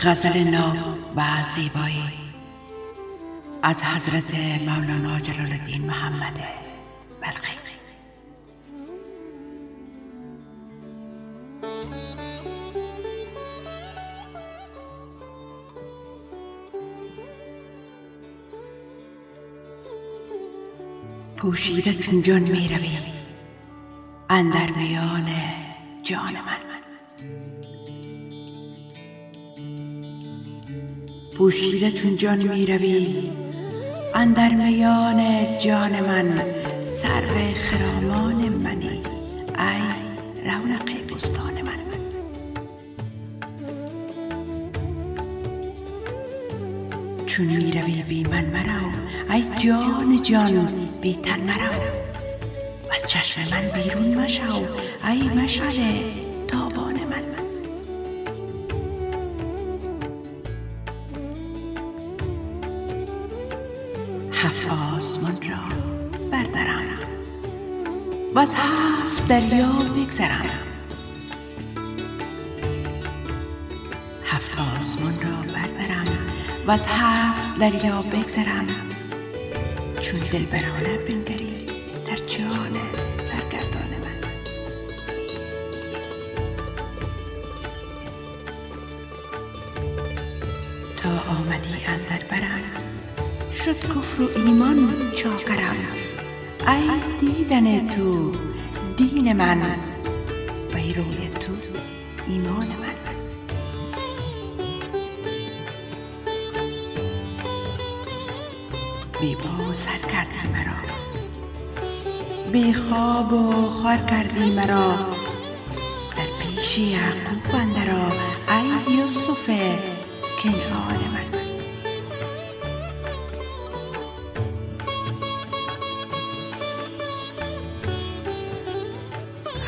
غزل نو و زیبایی از حضرت مولانا جلال الدین محمد بلخی. پوشیده چون جان می روی اندر میان جان من. پوشیده چون جان می روی اندر میان جان من سر خرامان منی. ای رونق بستان من. چون می روی بی من مرو ای جان جان بی تن مرو از چشم من بیرون مشو ای مشعل تابان هفت آسمان را بردرم و از هفت دریا بگذرم هفت آسمان را بردرم و از هفت دریا بگذرم. چون دلبرانه بنگری در جان سرگردان من. تا آمدی اندر برم شد کفر و ایمان چاکرم. ای دیدن تو دین من و ای روی تو ایمان من. بی با و سر کردی مرا. بی خواب و خور کردی مرا. در پیش یعقوب اندرا ای یوسف کنعان من.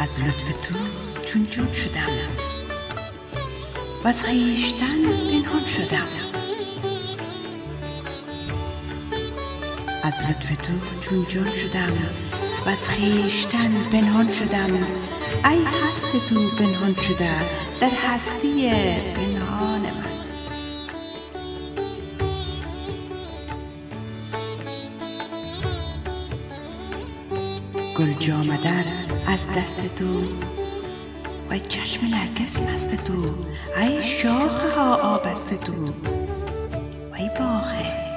از لطف تو چون جون شدم. و از خویشتن پنهان شدم. از لطف تو چون جان شدم. و از خویشتن پنهان شدم. ای هست تو پنهان شده در هستی پنهان من. گل جامه در از دست تو. وای چشم نرگس مست تو. ای شاخه ها آبست تو. وای باغ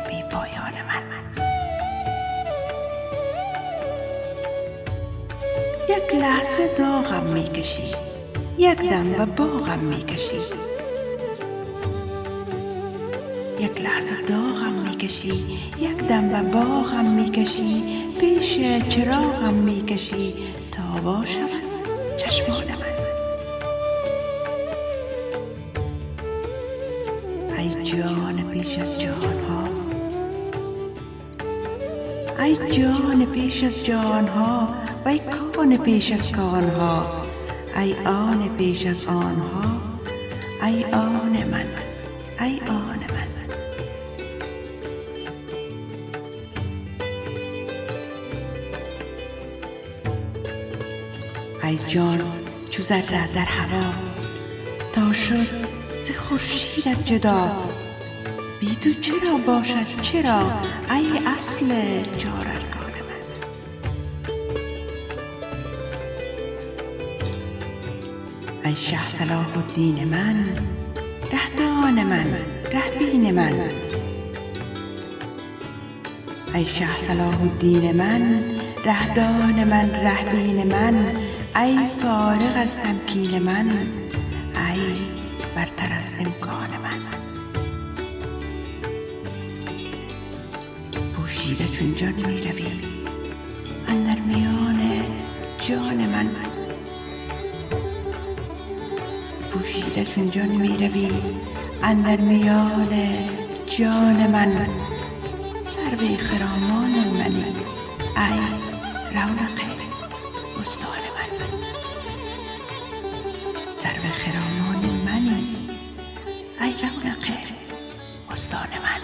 بی پایان من. یک لحظه داغم می‌کشی. یک دم به باغم می‌کشی. یک لحظه داغم می‌کشی. یک دم به باغم می‌کشی. پیش چراغم می‌کشی. تا باشم چشمان من ای جان پیش از جان ها ای جان پیش از جان ها و ای کان پیش از کان ها ای آن پیش از آنها. ای آن من. ای آن من. ای جان چو ذره در هوا. تا شد ز خورشیدت جدا. بی تو چرا باشد چرا؟ ای اصل من. ای شه صلاح الدین من رهدان من رهبین من. ای شه صلاح الدین من رهدان من رهبین من. ای فارغ از تمکین من ای برتر از امکان من. پوشیده چون جان می روی اندر میان جان من. پوشیده چون جان می روی اندر میان جان من. سر خرامان منی ای رونق من سرو خرامان منی. ای رونق استان من.